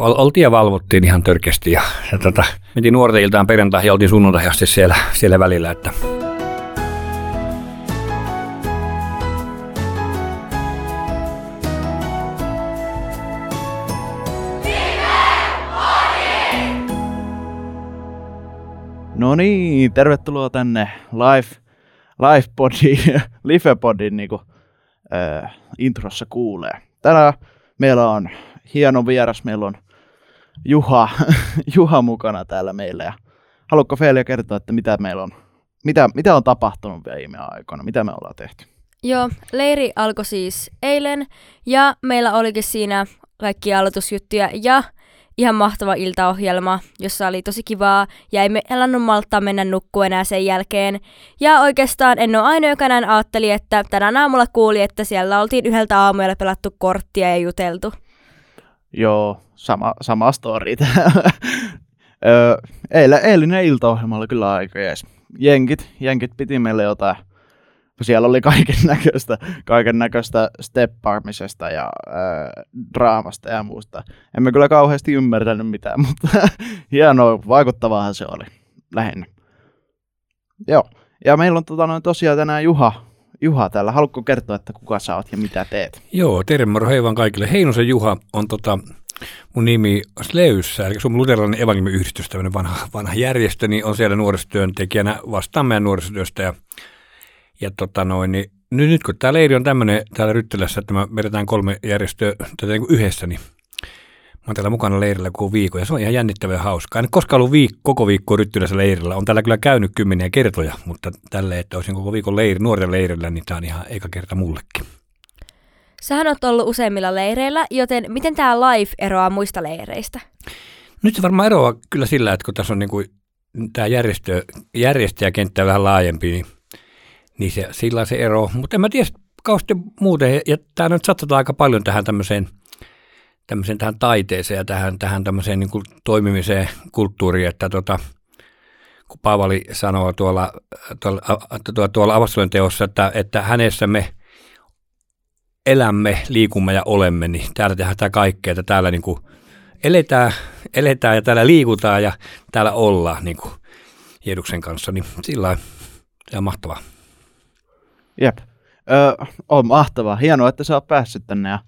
oltiin ja valvottiin ihan törkeästi ja, ja tota, mentiin nuorten iltaan perjantaihin ja oltiin sunnuntai asti siellä, siellä välillä. Että. No niin, tervetuloa tänne live, live podin, live podin niin kuin, äh, introssa kuulee. Tänään meillä on hieno vieras, meillä on Juha, Juha mukana täällä meillä. Ja haluatko Felia kertoa, että mitä meillä on, mitä, mitä on tapahtunut viime aikoina, mitä me ollaan tehty? Joo, leiri alkoi siis eilen ja meillä olikin siinä kaikki aloitusjuttuja ja ihan mahtava iltaohjelma, jossa oli tosi kivaa ja emme elannut malttaa mennä nukkuu enää sen jälkeen. Ja oikeastaan en ole ainoa, joka näin ajatteli, että tänään aamulla kuuli, että siellä oltiin yhdeltä aamuilla pelattu korttia ja juteltu. Joo, sama, sama story Eilen, eilinen iltaohjelma oli kyllä aika jees. Jenkit, jenkit piti meille jotain. Siellä oli kaiken näköistä, kaiken näköistä steppaamisesta ja äh, draamasta ja muusta. Emme kyllä kauheasti ymmärtänyt mitään, mutta hienoa, vaikuttavaahan se oli lähinnä. Joo, ja meillä on tota, noin, tosiaan tänään Juha, Juha täällä. Haluatko kertoa, että kuka sä oot ja mitä teet? Joo, terve moro hei vaan kaikille. Heinosen Juha on tota, mun nimi Sleyssä, eli Suomen luterilainen evankeliyhdistys, tämmöinen vanha, vanha järjestö, niin on siellä nuorisotyöntekijänä vastaan meidän nuorisotyöstä. Ja, ja tota noin, niin nyt, nyt kun tämä leiri on tämmöinen täällä Ryttelässä, että me vedetään kolme järjestöä tätä niin yhdessä, niin Mä oon täällä mukana leirillä koko viikon ja se on ihan jännittävää ja hauskaa. En koskaan ollut viik- koko viikko Ryttylässä leirillä. On täällä kyllä käynyt kymmeniä kertoja, mutta tälle, että olisin koko viikon leiri, nuorten leirillä, niin tämä on ihan eka kerta mullekin. Sähän oot ollut useimmilla leireillä, joten miten tämä live eroaa muista leireistä? Nyt se varmaan eroaa kyllä sillä, että kun tässä on niin kuin tämä järjestö, järjestäjäkenttä vähän laajempi, niin, niin se, sillä se ero. Mutta en mä tiedä kauheasti muuten, ja tämä nyt satsataan aika paljon tähän tämmöiseen – tämmöiseen tähän taiteeseen ja tähän, tähän tämmöiseen niin kuin toimimiseen kulttuuriin, että tota, kun Paavali sanoo tuolla, tuolla, tuolla, tuolla avastujen teossa, että, että hänessä me elämme, liikumme ja olemme, niin täällä tehdään tämä kaikkea, että täällä niin kuin eletään, eletään ja täällä liikutaan ja täällä ollaan niin kuin Jeeduksen kanssa, niin sillä se on mahtavaa. Jep, Ö, on mahtavaa. Hienoa, että sä oot päässyt tänne ja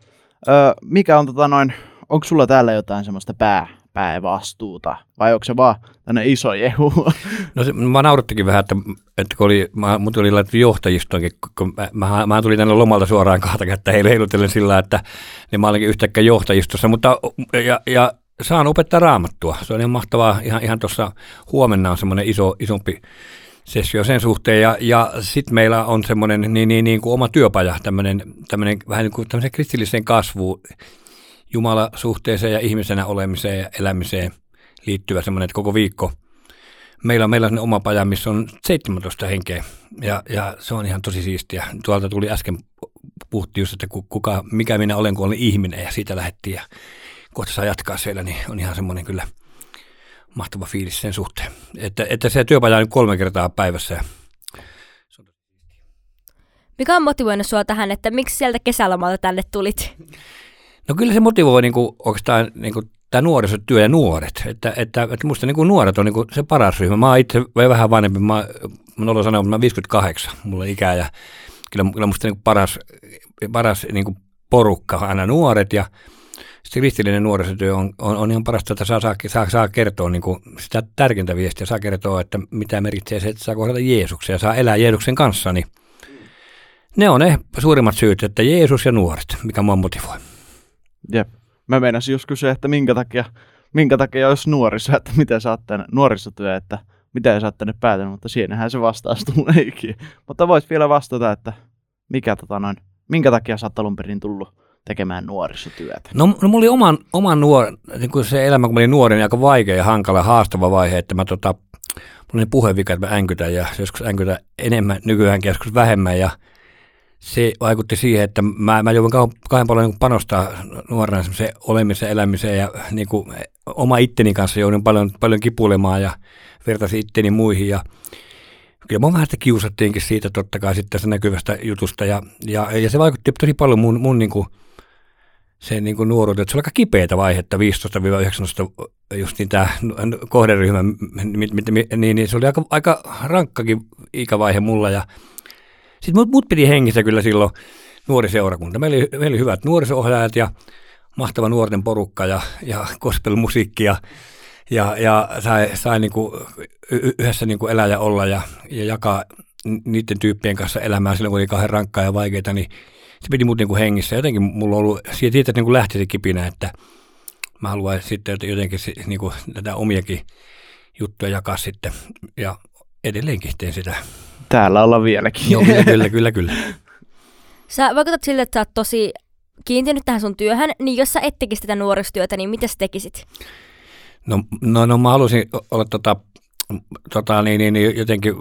Öö, mikä on tota noin, onko sulla täällä jotain semmoista pää, päävastuuta, vai onko se vaan tänne iso jehu? No se, mä naurattikin vähän, että, että kun oli, mä, mut oli laitettu johtajistoonkin, kun mä, mä, mä, tulin tänne lomalta suoraan kahta kättä heilutellen sillä, että niin mä olinkin yhtäkkiä johtajistossa, mutta ja, ja saan opettaa raamattua. Se on ihan mahtavaa. Ihan, ihan tuossa huomenna on semmoinen iso, isompi sessio sen suhteen. Ja, ja sitten meillä on semmoinen niin, niin, niin kuin oma työpaja, tämmöinen, tämmöinen vähän niin kuin tämmöisen kristilliseen kasvuun, Jumala-suhteeseen ja ihmisenä olemiseen ja elämiseen liittyvä semmoinen, että koko viikko meillä on, meillä on oma paja, missä on 17 henkeä ja, ja se on ihan tosi siistiä. Tuolta tuli äsken, puhuttiin just, että kuka, mikä minä olen, kun olen ihminen ja siitä lähdettiin ja kohta saa jatkaa siellä, niin on ihan semmoinen kyllä – mahtava fiilis sen suhteen. Että, että se työpaja on kolme kertaa päivässä. Mikä on motivoinut sinua tähän, että miksi sieltä kesälomalta tänne tulit? No kyllä se motivoi niin kuin, oikeastaan niin kuin, tämä nuorisotyö ja nuoret. Että, että, että minusta niin kuin nuoret on niin kuin se paras ryhmä. Mä oon itse vähän vanhempi, mä, mä olen sanonut, että mä 58, mulla on ikää ja kyllä, kyllä musta niin paras, paras niin kuin porukka on aina nuoret ja se kristillinen nuorisotyö on, on, on ihan parasta, että saa, saa, saa, kertoa niin kuin sitä tärkeintä viestiä, saa kertoa, että mitä merkitsee se, että saa kohdata Jeesuksen ja saa elää Jeesuksen kanssa, niin ne on ne suurimmat syyt, että Jeesus ja nuoret, mikä mua motivoi. Jep. Mä meinasin just kysyä, että minkä takia, minkä takia olisi nuoriso, että miten sä oot tänne, nuorisotyö, että mitä sä oot tänne päätänyt, mutta siinähän se vastaus tuleekin. Mutta vois vielä vastata, että mikä tota noin, minkä takia sä oot alun perin tullut tekemään nuorisotyötä? No, no mulla oli oman, oman nuor, niin kuin se elämä, kun mä olin nuori, niin aika vaikea ja hankala, haastava vaihe, että mä tota, mulla oli puhevika, että mä änkytän ja joskus änkytän enemmän, nykyään joskus vähemmän ja se vaikutti siihen, että mä, mä joudun kauan paljon niin panostaa nuorena semmoiseen olemiseen, elämiseen ja niin kuin, oma itteni kanssa joudun paljon, paljon kipulemaan ja vertaisin itteni muihin ja kyllä mun vähän kiusattiinkin siitä totta kai sitten tästä näkyvästä jutusta ja, ja, ja se vaikutti tosi paljon mun, mun niin kuin, se niin kuin nuoruuteen, että se oli aika kipeätä vaihetta, 15-19, just niin tämä kohderyhmä, niin, niin se oli aika, aika rankkakin ikävaihe mulla. Ja sitten mut, mut piti hengissä kyllä silloin nuori seurakunta. Meillä oli, meillä oli hyvät nuorisohjaajat ja mahtava nuorten porukka ja, ja gospel-musiikki ja, ja, ja sai, sai niin kuin yhdessä niin kuin elää ja olla ja, ja jakaa niiden tyyppien kanssa elämää silloin, kun oli kauhean rankkaa ja vaikeaa, niin se piti mut niin kuin hengissä. Jotenkin mulla on ollut, siitä niin kuin lähti se kipinä, että mä haluan sitten jotenkin niin kuin tätä omiakin juttuja jakaa sitten ja edelleenkin teen sitä. Täällä ollaan vieläkin. Joo, kyllä, kyllä, kyllä. kyllä. Sä vaikutat sille, että sä oot tosi kiintynyt tähän sun työhön, niin jos sä et tekisi tätä nuorisotyötä, niin mitä sä tekisit? No, no, no mä halusin olla tota, tota, niin, niin, niin jotenkin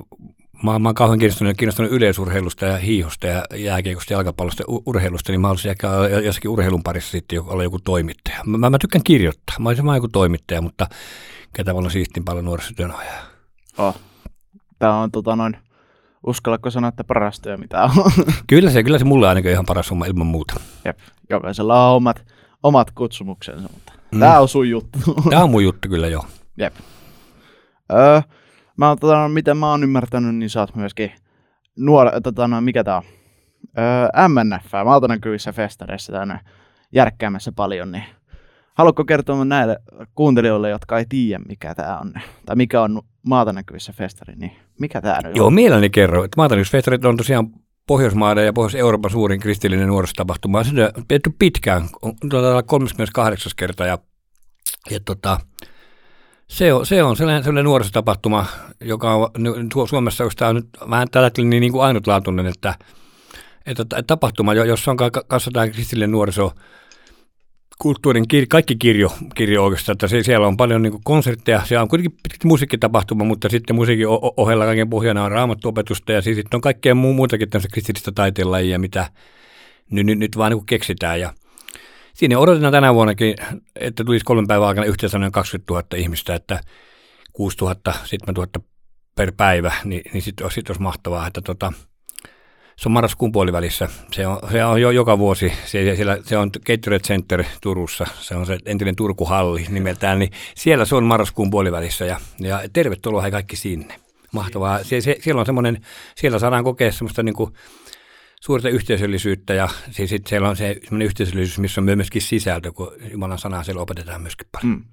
mä, mä oon kauhean kiinnostunut, kiinnostunut yleisurheilusta ja hiihosta ja jääkiekosta, jalkapallosta ja urheilusta, niin mä haluaisin ehkä jossakin urheilun parissa sitten olla joku toimittaja. Mä, mä tykkään kirjoittaa, mä olisin vaan joku toimittaja, mutta ketä on siistin paljon nuorisotyönojaa. Oh. Tämä on tota noin, uskallatko sanoa, että paras työ mitä on? kyllä se, kyllä se mulle ainakin ihan paras homma ilman muuta. Jep, jokaisella on omat, omat kutsumuksensa, mutta mm. tämä on sun juttu. tämä on mun juttu kyllä, joo. Jep. Öö, mä oon, tota, miten mä oon ymmärtänyt, niin sä oot myöskin nuor, tota, no, mikä tää on? Öö, MNF, valtanäkyvissä festareissa tänne järkkäämässä paljon, niin haluatko kertoa näille kuuntelijoille, jotka ei tiedä, mikä tämä on, tai mikä on maata näkyvissä festari, niin mikä tämä on? Joo, mielelläni kerro. Maata festarit on tosiaan Pohjoismaiden ja Pohjois-Euroopan suurin kristillinen nuorisotapahtuma. Se on pidetty pitkään, on 38 kerta ja, ja tota, se on, se on sellainen, sellainen nuorisotapahtuma, joka on Suomessa, on nyt vähän tällä hetkellä niin, niin kuin ainutlaatuinen, että, että tapahtuma, jossa on kanssa tämä kristillinen nuoriso, kulttuurin kir- kaikki kirjo, kirjo oikeastaan, että siellä on paljon niin konsertteja, siellä on kuitenkin pitkälti musiikkitapahtuma, mutta sitten musiikin ohella kaiken pohjana on raamattuopetusta ja siis sitten on kaikkea muu, muutakin tämmöistä kristillistä taiteenlajia, mitä nyt, nyt, nyt vaan niin keksitään. Ja Siinä odotetaan tänä vuonnakin, että tulisi kolmen päivän aikana yhteensä noin 20 000 ihmistä, että 6 000, 7 000 per päivä, niin, niin sitten sit olisi mahtavaa, että tota, se on marraskuun puolivälissä. Se on, se on jo joka vuosi. Se, siellä, se on Gatorade Center Turussa. Se on se entinen Turku-halli nimeltään. Niin siellä se on marraskuun puolivälissä ja, ja tervetuloa he kaikki sinne. Mahtavaa. Sie, sie, siellä on semmoinen, siellä saadaan kokea semmoista niin kuin suurta yhteisöllisyyttä ja siis sit siellä on se yhteisöllisyys, missä on myöskin sisältö, kun Jumalan sanaa siellä opetetaan myöskin paljon. Mm.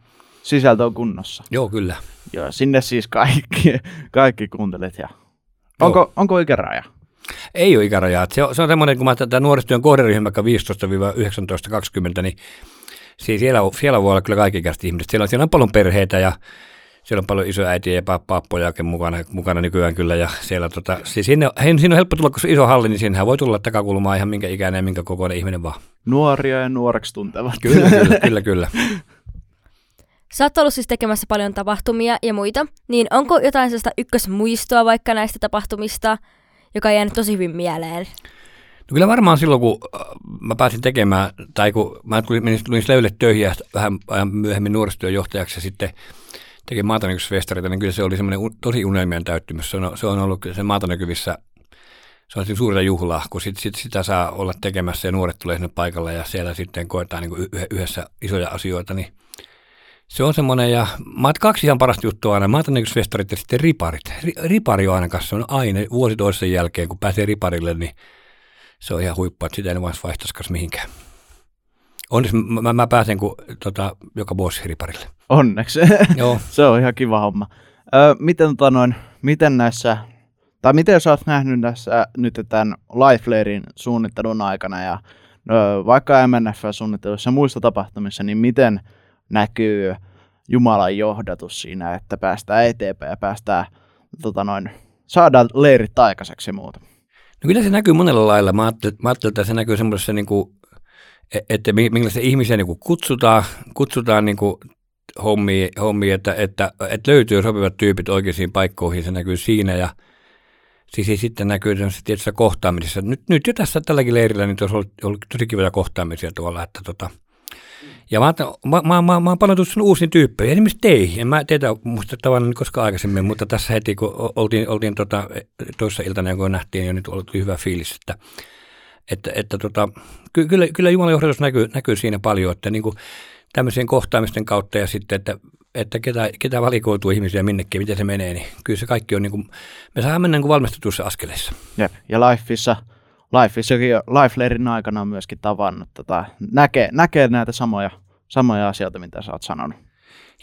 Sisältö on kunnossa. Joo, kyllä. Joo, sinne siis kaikki, kaikki kuuntelet. Ja... Onko, onko ikäraja? Ei ole ikärajaa. Se on, se on semmoinen, kun mä tämä nuorisotyön kohderyhmä 15-19-20, niin siellä, siellä voi olla kyllä kaikikäiset ihmiset. Siellä on, siellä on paljon perheitä ja siellä on paljon isoäitiä ja pappojakin mukana, mukana nykyään kyllä. Ja siellä, tota, siis sinne, siinä on helppo tulla, kun se iso halli, niin siinähän voi tulla takakulmaa ihan minkä ikäinen ja minkä kokoinen ihminen vaan. Nuoria ja nuoreksi tuntevat. Kyllä, kyllä, kyllä. kyllä. Sä oot ollut siis tekemässä paljon tapahtumia ja muita, niin onko jotain sellaista ykkösmuistoa vaikka näistä tapahtumista, joka on jäänyt tosi hyvin mieleen? No kyllä varmaan silloin, kun äh, mä pääsin tekemään, tai kun mä tulin, tulin Sleville töihin vähän myöhemmin nuorisotyöjohtajaksi ja sitten tekin maatanäkyvyysfestareita, niin kyllä se oli semmoinen tosi unelmien täyttymys. Se on, se on ollut se maatanäkyvissä, se on suurta juhlaa, kun sit, sit, sitä saa olla tekemässä ja nuoret tulee sinne paikalle ja siellä sitten koetaan niin yhdessä isoja asioita, niin se on semmoinen, ja mä kaksi ihan parasta juttua aina, maatanäkyvyysfestarit ja sitten riparit. Ripari on aina kanssa, on aina vuosi toisen jälkeen, kun pääsee riparille, niin se on ihan huippua, että sitä ei vain vaihtaisi mihinkään. Onneksi mä, mä pääsen kun, tota, joka vuosi riparille. Onneksi. Joo. se on ihan kiva homma. Ö, miten, tota noin, miten näissä, tai miten sä oot nähnyt näissä nyt tämän Lifelarin suunnittelun aikana ja no, vaikka MNF-suunnittelussa ja muissa tapahtumissa, niin miten näkyy Jumalan johdatus siinä, että päästään eteenpäin ja päästään, tota noin, saadaan leirit aikaiseksi ja muuta? No kyllä se näkyy monella lailla. Mä ajattelin, mä ajattelin että se näkyy semmoisessa niin kuin että minkälaisia ihmisiä niin kutsutaan, kutsutaan niin kuin hommiin, hommiin että, että, että, löytyy sopivat tyypit oikeisiin paikkoihin, se näkyy siinä ja siis sitten näkyy tietyssä kohtaamisessa. Nyt, nyt jo tässä tälläkin leirillä niin olisi ollut, ollut tosi kivoja kohtaamisia tuolla, että tota, ja mä, mä, mä, mä, mä oon paljon tuttunut uusiin tyyppeihin, esimerkiksi teihin. En mä teitä muista tavallaan koskaan aikaisemmin, mutta tässä heti kun oltiin, oltiin tota, toissa iltana, kun nähtiin, niin nyt oli hyvä fiilis, että että, että tota, ky, kyllä, kyllä Jumalan johdatus näkyy, näkyy siinä paljon, että niin kuin tämmöisien kohtaamisten kautta ja sitten, että, että ketä, ketä valikoituu ihmisiä minnekin, miten se menee, niin kyllä se kaikki on niin kuin, me saadaan mennä niin kuin valmistetussa askeleissa. Jep. Ja Lifeissa, Lifeissakin Life aikana on myöskin tavannut, tota, näkee, näkee näitä samoja, samoja asioita, mitä sä oot sanonut.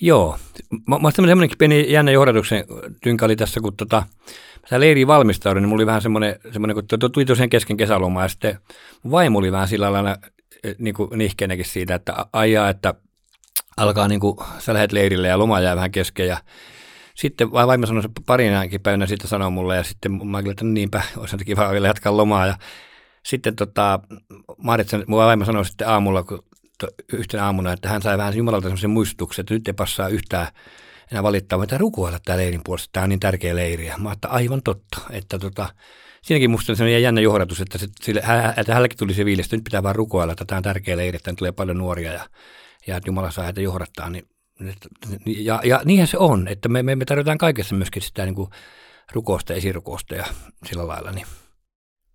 Joo. Mä, mä semmoinenkin pieni jännä johdatuksen tynkä oli tässä, kun tota, mä leiriin valmistaudun, niin mulla oli vähän semmoinen, semmoinen kun tuli tosiaan kesken kesälomaa, ja sitten vaimo oli vähän sillä lailla eh, niin kuin nihkeenäkin siitä, että ajaa, että alkaa niin kuin, sä lähdet leirille ja loma jää vähän kesken, ja sitten vaimo sanoi parinaankin päivänä sitten sanoi mulle, ja sitten mä ajattelin, että no niinpä, olisi kiva vielä jatkaa lomaa, ja sitten tota, Maritsen, mun vaimo sanoi sitten aamulla, kun yhtenä aamuna, että hän sai vähän Jumalalta sellaisen muistutuksen, että nyt ei passaa yhtään enää valittaa, mutta rukoilla tämä leirin puolesta, tämä on niin tärkeä leiri. Ja mä että aivan totta, että tota, siinäkin musta on sellainen jännä johdatus, että, se, sille, että hänellekin tuli se viilestä, nyt pitää vaan rukoilla, että tämä on tärkeä leiri, että tulee paljon nuoria ja, ja että Jumala saa heitä johdattaa. Niin, ja, ja niinhän se on, että me, me, me tarvitaan kaikessa myöskin sitä niin kuin rukousta, esirukousta ja sillä lailla. Niin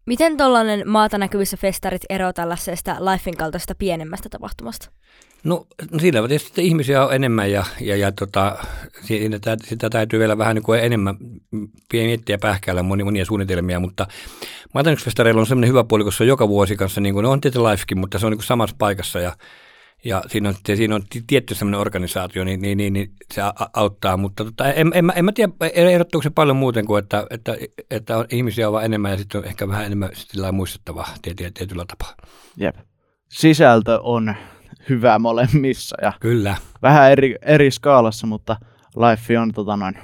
Miten tuollainen maata näkyvissä festarit eroaa tällaisesta Lifein kaltaisesta pienemmästä tapahtumasta? No, no siinä tietysti ihmisiä on enemmän ja, ja, ja tota, siinä, sitä täytyy vielä vähän niin kuin enemmän miettiä ja pähkäillä monia, suunnitelmia, mutta Maatanysfestareilla on sellainen hyvä puoli, kun se on joka vuosi kanssa, niin kuin, on tietysti Lifekin, mutta se on niin kuin samassa paikassa ja ja siinä on, siinä on tietty sellainen organisaatio, niin, niin, niin, niin se auttaa, mutta tota, en, en, en mä tiedä, erottuuko se paljon muuten kuin, että, että, että on, ihmisiä on vaan enemmän ja sitten on ehkä vähän enemmän sillä muistettavaa tietyllä tapaa. Jep. Sisältö on hyvä molemmissa ja Kyllä. vähän eri, eri skaalassa, mutta Life on tota noin,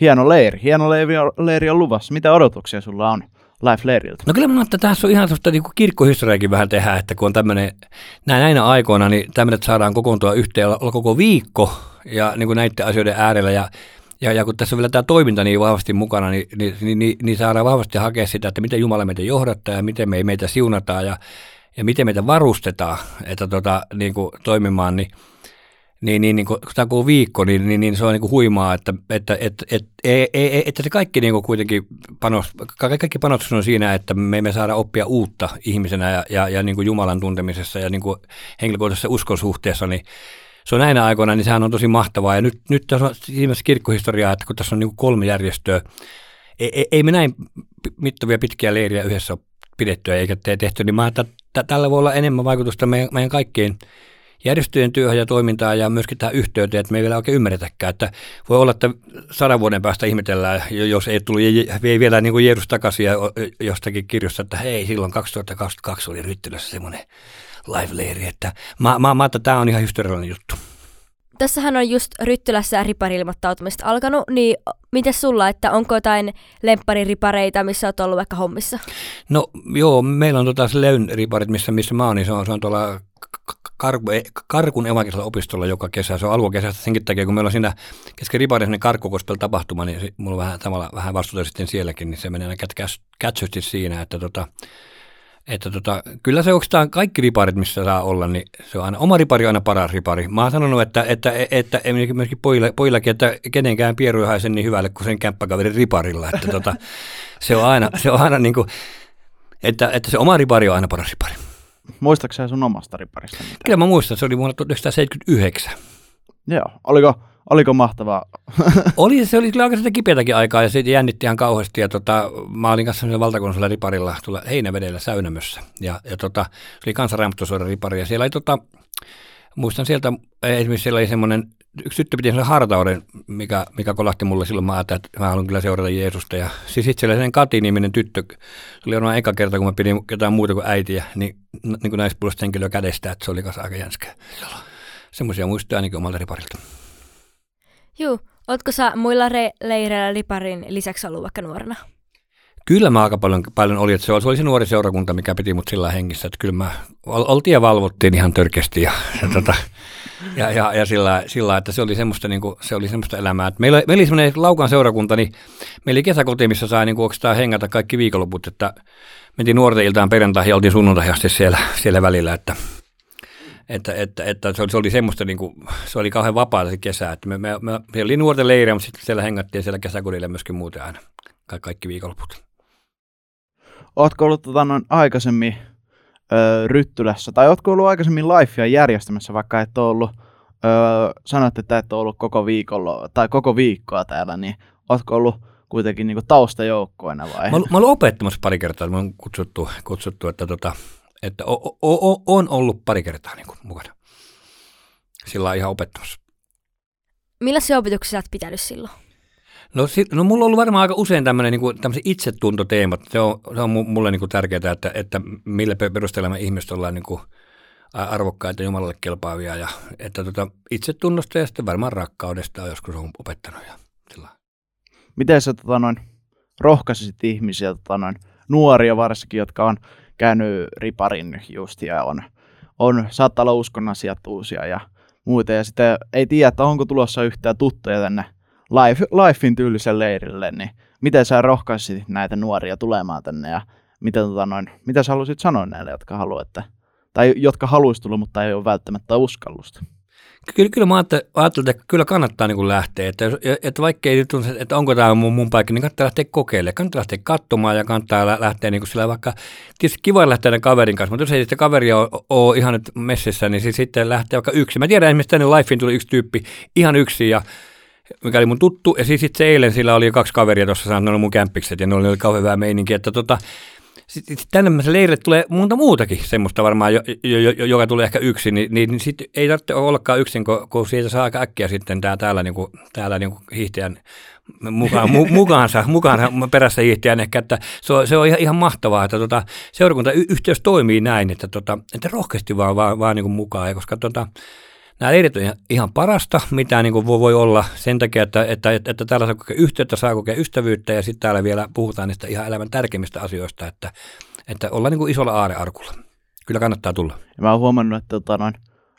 hieno leiri. Hieno leiri on, leiri on luvassa. Mitä odotuksia sulla on? Life Leiriltä? No kyllä mä että tässä on ihan sellaista niin kirkkohistoriakin vähän tehdä, että kun on tämmöinen, näinä aikoina, niin tämmöinen, saadaan kokoontua yhteen olla koko viikko ja niin kuin näiden asioiden äärellä ja ja, ja kun tässä on vielä tämä toiminta niin vahvasti mukana, niin, niin, niin, niin, niin saadaan vahvasti hakea sitä, että miten Jumala meitä johdattaa ja miten me meitä siunataan ja, ja miten meitä varustetaan että tota, niin kuin toimimaan, niin niin, niin, niin kun tämä on viikko, niin, niin, niin se on niin kuin huimaa, että, että, että, että, että, että se kaikki niin kuin kuitenkin panos, kaikki panostus on siinä, että me emme saada oppia uutta ihmisenä ja, ja, ja niin kuin Jumalan tuntemisessa ja niin kuin henkilökohtaisessa uskon suhteessa, niin se on näinä aikoina, niin sehän on tosi mahtavaa. Ja nyt, nyt tässä on viimeisessä kirkkohistoriaa, että kun tässä on niin kuin kolme järjestöä, ei, ei, ei me näin mittavia pitkiä leiriä yhdessä ole pidettyä eikä tehty, niin mä että tällä voi olla enemmän vaikutusta meidän, meidän kaikkien järjestöjen työhön ja toimintaan ja myöskin tähän yhteyteen, että me ei vielä oikein ymmärretäkään. Että voi olla, että sadan vuoden päästä ihmetellään, jos ei tullut ei vielä niin kuin Jeesus takaisin ja jostakin kirjosta, että hei, silloin 2022 oli Ryttylässä semmoinen live-leiri, että mä, mä, mä että tämä on ihan historiallinen juttu. Tässähän on just Ryttylässä riparilmoittautumista alkanut, niin miten sulla, että onko jotain lemppariripareita, missä olet ollut vaikka hommissa? No joo, meillä on tota Leyn riparit, missä, missä mä oon, niin se on, se on tuolla Karkun evankelisella opistolla joka kesä. Se on aluekesästä senkin takia, kun meillä on siinä kesken Riparin sellainen karkkokospel tapahtuma, niin mulla on vähän, tavalla, vähän vastuuta sitten sielläkin, niin se menee aina kätsysti siinä, että tota, että tota, kyllä se oikeastaan kaikki riparit, missä saa olla, niin se on aina, oma ripari on aina paras ripari. Mä oon sanonut, että, että, että, että myöskin pojille, pojillakin, että kenenkään pieru ei niin hyvälle kuin sen kämppäkaverin riparilla. Että tota, se on aina, se on aina niin kuin, että, että se oma ripari on aina paras ripari. Muistaakseni sun omasta riparista? Mitä? Kyllä mä muistan, se oli vuonna 1979. Joo, oliko, oliko mahtavaa? oli, se oli kyllä aika kipeätäkin aikaa ja se jännitti ihan kauheasti. Ja tota, mä olin kanssa valtakunnallisella riparilla tuolla Heinävedellä Säynämössä. Ja, ja tota, se oli kansanraamuttosuoran ripari ja siellä oli tota, muistan sieltä, esimerkiksi siellä oli semmoinen, yksi tyttö piti sen hartauden, mikä, mikä kolahti mulle silloin, mä että mä haluan kyllä seurata Jeesusta. Ja siis siellä sen Kati-niminen tyttö, se oli varmaan eka kerta, kun mä pidin jotain muuta kuin äitiä, niin, niin kuin naispuolista henkilöä kädestä, että se oli kanssa aika jänskää. Semmoisia muistoja ainakin omalta riparilta. Joo, ootko sä muilla re- leireillä riparin lisäksi ollut vaikka nuorena? Kyllä mä aika paljon, paljon oli, että se oli, se oli se nuori seurakunta, mikä piti mut sillä hengissä, että kyllä mä oltiin ja valvottiin ihan törkeästi ja, ja, tota, ja, ja, ja sillä, sillä, että se oli semmoista, niin kuin, se oli semmoista elämää. Että meillä, meillä oli semmoinen Laukan seurakunta, niin meillä oli kesäkoti, missä sai niin kuin, hengata kaikki viikonloput, että mentiin nuorten iltaan perjantaihin ja oltiin sunnuntai asti siellä, siellä välillä, että, että, että, että se, oli, se oli semmoista, niin kuin, se oli kauhean vapaata se kesä, että me, me, me, me oli nuorten leiriä, mutta sitten siellä hengattiin siellä kesäkodilla myöskin muuten aina, kaikki viikonloput. Ootko ollut tota, noin aikaisemmin ö, Ryttylässä, tai ootko ollut aikaisemmin lifea järjestämässä, vaikka et ole ollut, ö, sanoit, että et ole ollut koko viikolla, tai koko viikkoa täällä, niin ootko ollut kuitenkin niin taustajoukkoina vai? Mä, mä olen opettamassa pari kertaa, mä oon kutsuttu, kutsuttu että, tota, että o, o, o, on ollut pari kertaa niin kuin mukana. Sillä on ihan opettamassa. Millaisia opetuksia olet pitänyt silloin? No, si, no mulla on ollut varmaan aika usein tämmöinen niin tämmöisen itsetuntoteemat. Se on, se on mulle niin kuin tärkeää, että, että millä perusteella me ihmiset ollaan niin kuin arvokkaita Jumalalle kelpaavia. Ja, että tota, itsetunnosta ja sitten varmaan rakkaudesta on joskus on opettanut. Ja sillä. Miten sä tota, noin, rohkaisit ihmisiä, tota, noin, nuoria varsinkin, jotka on käynyt riparin just ja on, on saattaa olla uskon asiat uusia ja muuta. Ja sitten ei tiedä, että onko tulossa yhtään tuttuja tänne life, lifein tyyliselle leirille, niin miten sä rohkaisit näitä nuoria tulemaan tänne ja miten, tota noin, mitä sä haluaisit sanoa näille, jotka haluaa, että, tai jotka haluaisi tulla, mutta ei ole välttämättä uskallusta? Kyllä, kyllä mä ajattelin, että kyllä kannattaa niin lähteä, että, että vaikka ei tunne, että onko tämä mun, mun paikka, niin kannattaa lähteä kokeilemaan, kannattaa lähteä katsomaan ja kannattaa lähteä niin kuin sillä vaikka, tietysti kiva lähteä kaverin kanssa, mutta jos ei sitä kaveria ole, ole ihan nyt messissä, niin sitten lähtee vaikka yksi. Mä tiedän esimerkiksi tänne Lifein tuli yksi tyyppi ihan yksi ja mikä oli mun tuttu, ja siis sitten eilen sillä oli kaksi kaveria tuossa saanut mun kämppikset, ja ne oli, oli kauhean hyvä meininki, että tota, sitten tänne leirille tulee monta muutakin semmoista varmaan, jo, jo, jo, joka tulee ehkä yksin, niin, niin, niin sitten ei tarvitse ollakaan yksin, kun, kun siitä saa aika äkkiä sitten tää, täällä, niin kuin, täällä niin kuin hiihtäjän mukaan, mu, mukaansa, mukaansa perässä hiihtäjän ehkä, että se on, se on ihan, ihan mahtavaa, että tota, seurakuntayhteys toimii näin, että, tota, että rohkeasti vaan, vaan, vaan niin kuin mukaan, koska tota, Nämä leirit on ihan parasta, mitä niin kuin voi olla sen takia, että, että, että, että täällä saa kokea yhteyttä, saa kokea ystävyyttä ja sitten täällä vielä puhutaan niistä ihan elämän tärkeimmistä asioista, että, että ollaan niin kuin isolla aarearkulla. Kyllä kannattaa tulla. Ja mä oon huomannut, että tota, noin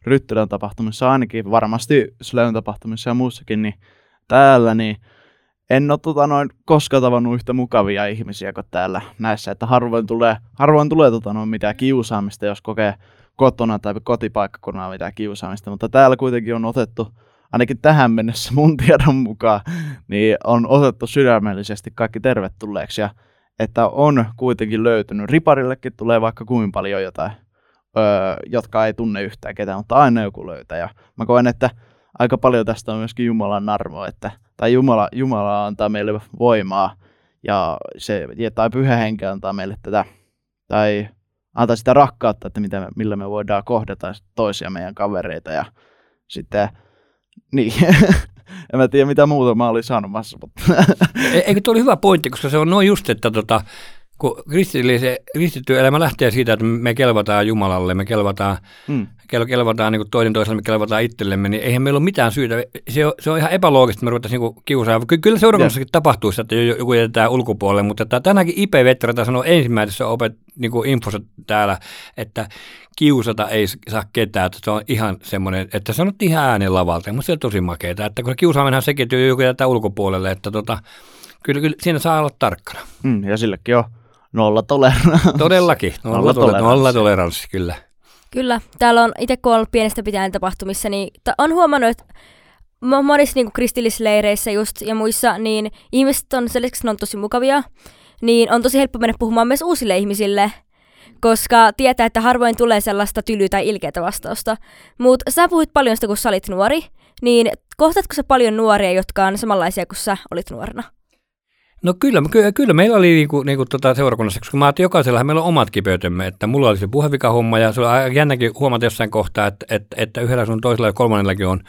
Ryttylän tapahtumissa ainakin, varmasti Slön tapahtumissa ja muussakin, niin täällä niin en ole tota, noin, koskaan tavannut yhtä mukavia ihmisiä kuin täällä näissä, että harvoin tulee, harvoin tulee tota, noin, mitään kiusaamista, jos kokee kotona tai kotipaikkakunnalla mitään kiusaamista, mutta täällä kuitenkin on otettu, ainakin tähän mennessä mun tiedon mukaan, niin on otettu sydämellisesti kaikki tervetulleeksi ja että on kuitenkin löytynyt. Riparillekin tulee vaikka kuinka paljon jotain, öö, jotka ei tunne yhtään ketään, mutta aina joku löytää. Ja mä koen, että aika paljon tästä on myöskin Jumalan armo, että, tai Jumala, Jumala antaa meille voimaa ja se, tai pyhä henki antaa meille tätä, tai antaa sitä rakkautta, että mitä me, millä me voidaan kohdata toisia meidän kavereita ja sitten, niin, en mä tiedä mitä muuta mä olin sanomassa. Mutta. E-, eikö tuo oli hyvä pointti, koska se on noin just, että tota, kun kristitty elämä lähtee siitä, että me kelvataan Jumalalle, me kelvataan, mm. kelvataan niin toinen toiselle, me kelvataan itsellemme, niin eihän meillä ole mitään syytä. Se on, se on ihan epäloogista, että me ruvetaan niin kiusaamaan. Kyllä seurakunnassakin yeah. tapahtuu, että joku jätetään ulkopuolelle, mutta että tänäkin IP Vetrata sanoo ensimmäisessä opet, niin kuin infossa täällä, että kiusata ei saa ketään, että se on ihan semmoinen, että sanottiin ihan äänen lavalta, ja se on tosi makeeta, että kun kiusaaminenhan sekin, että joku jätetään ulkopuolelle, että tota, kyllä, kyllä siinä saa olla tarkkana. Mm, ja sillekin on nolla toleranssi. Todellakin, nolla, nolla, toleranssi. nolla toleranssi, kyllä. Kyllä, täällä on itse kun ollut pienestä pitäen tapahtumissa, niin on huomannut, että monissa niin kristillisleireissä just ja muissa, niin ihmiset on sellaiseksi, ne on tosi mukavia, niin on tosi helppo mennä puhumaan myös uusille ihmisille, koska tietää, että harvoin tulee sellaista tylyä tai ilkeätä vastausta. Mutta sä puhuit paljon sitä, kun sä olit nuori, niin kohtatko sä paljon nuoria, jotka on samanlaisia kuin sä olit nuorena? No kyllä, kyllä, kyllä meillä oli niinku, niinku tota seurakunnassa, koska mä ajattelin, jokaisella meillä on omat kipeytemme, että mulla oli se puhevikahomma ja se oli jännäkin huomata jossain kohtaa, että, että, että yhdellä sun toisella ja kolmannellakin on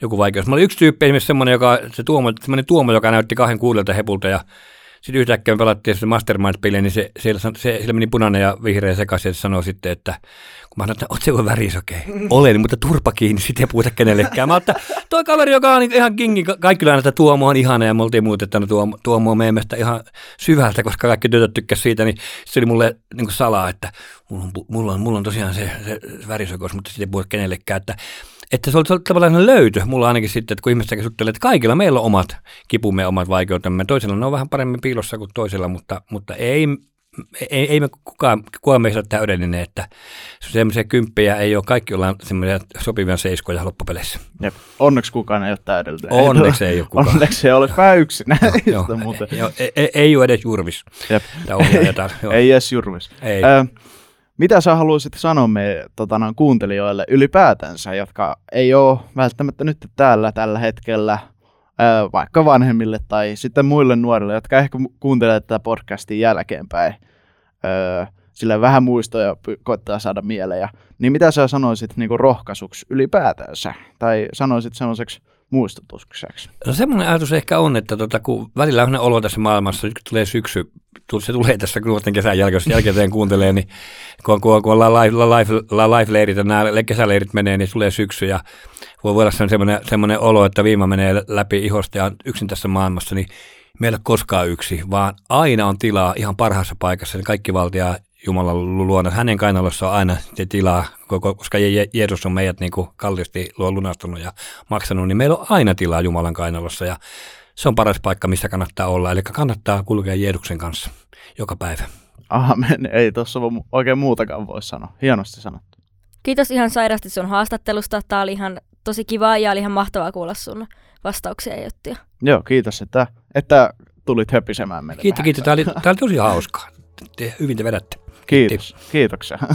joku vaikeus. Mä olin yksi tyyppi esimerkiksi semmoinen, joka, se tuomo, semmoinen tuomo, joka näytti kahden kuudelta hepulta ja sitten yhtäkkiä me pelattiin se Mastermind-peli, niin se, siellä, se, siellä meni punainen ja vihreä sekaisin ja sanoi sitten, että kun mä sanoin, että oot se kuin värisokei? Olen, mutta turpa kiinni, sitten ei puhuta kenellekään. Mä että toi kaveri, joka on ihan kingi, kaikki aina, että Tuomo on ihana ja me oltiin muutettanut Tuomo, Tuomo meemestä ihan syvältä, koska kaikki tytöt tykkäsivät siitä, niin se oli mulle niin salaa, että mulla on, mulla on, mulla on tosiaan se, se värisokous, mutta sitten ei puhuta kenellekään, että että se oli, tavallaan löytö mulla ainakin sitten, että kun ihmiset keskustelee, että kaikilla meillä on omat kipumme ja omat vaikeutemme. Toisilla ne on vähän paremmin piilossa kuin toisilla, mutta, mutta ei, ei, ei me kukaan, kukaan meistä ole täydellinen, että semmoisia kymppejä ei ole, kaikki ollaan semmoisia sopivia seiskoja loppupeleissä. Jep. Onneksi kukaan ei ole täydellinen. Onneksi ei ole kukaan. Onneksi ei ole vähän yksinä. Joo, ei, ei, ei ole edes Jurvis. Jep. Joo. ei edes Jurvis. Ei. Ö, mitä sä haluaisit sanoa meidän tota, kuuntelijoille ylipäätänsä, jotka ei ole välttämättä nyt täällä tällä hetkellä, vaikka vanhemmille tai sitten muille nuorille, jotka ehkä kuuntelee tätä podcastin jälkeenpäin, ö, sille vähän muistoja koittaa saada mieleen. Niin mitä sä sanoisit niin rohkaisuksi ylipäätänsä, tai sanoisit semmoiseksi muistutukseksi? No semmoinen ajatus ehkä on, että tota, kun välillä on olo tässä maailmassa, nyt kun tulee syksy, se tulee tässä nuorten kesän jälkeen, jälkeen kuuntelee, niin kun, kun, kun ollaan live, live, live leirit ja nämä kesäleirit menee, niin tulee syksy ja voi olla semmoinen, semmoinen olo, että viima menee läpi ihosta ja yksin tässä maailmassa, niin meillä koskaan yksi, vaan aina on tilaa ihan parhaassa paikassa, niin kaikki valtia Jumalan luona. Hänen kainalossa on aina se tilaa, koska Jeesus on meidät niin kuin kallisti lunastunut ja maksanut, niin meillä on aina tilaa Jumalan kainalossa ja se on paras paikka, missä kannattaa olla. Eli kannattaa kulkea Jeesuksen kanssa joka päivä. Amen. Ei tuossa oikein muutakaan voi sanoa. Hienosti sanottu. Kiitos ihan sairaasti sun haastattelusta. Tämä oli ihan tosi kivaa ja oli ihan mahtavaa kuulla sun vastauksia ja juttuja. Joo, kiitos, että, että tulit höpisemään meille. Kiitos, kiitos. Tämä oli, tämä oli tosi hauskaa. Te hyvin te vedätte. Kiitos. Kiitoksia.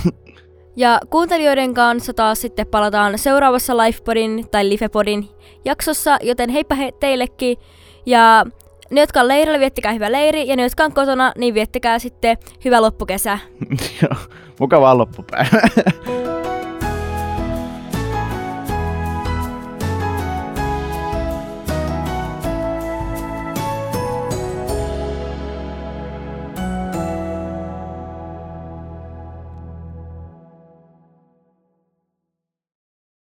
Ja kuuntelijoiden kanssa taas sitten palataan seuraavassa Lifepodin tai Livepodin jaksossa, joten heippa he teillekin. Ja ne, jotka on leirillä, viettikää hyvä leiri, ja ne, jotka on kotona, niin viettikää sitten hyvä loppukesä. Joo, mukavaa loppupäivää.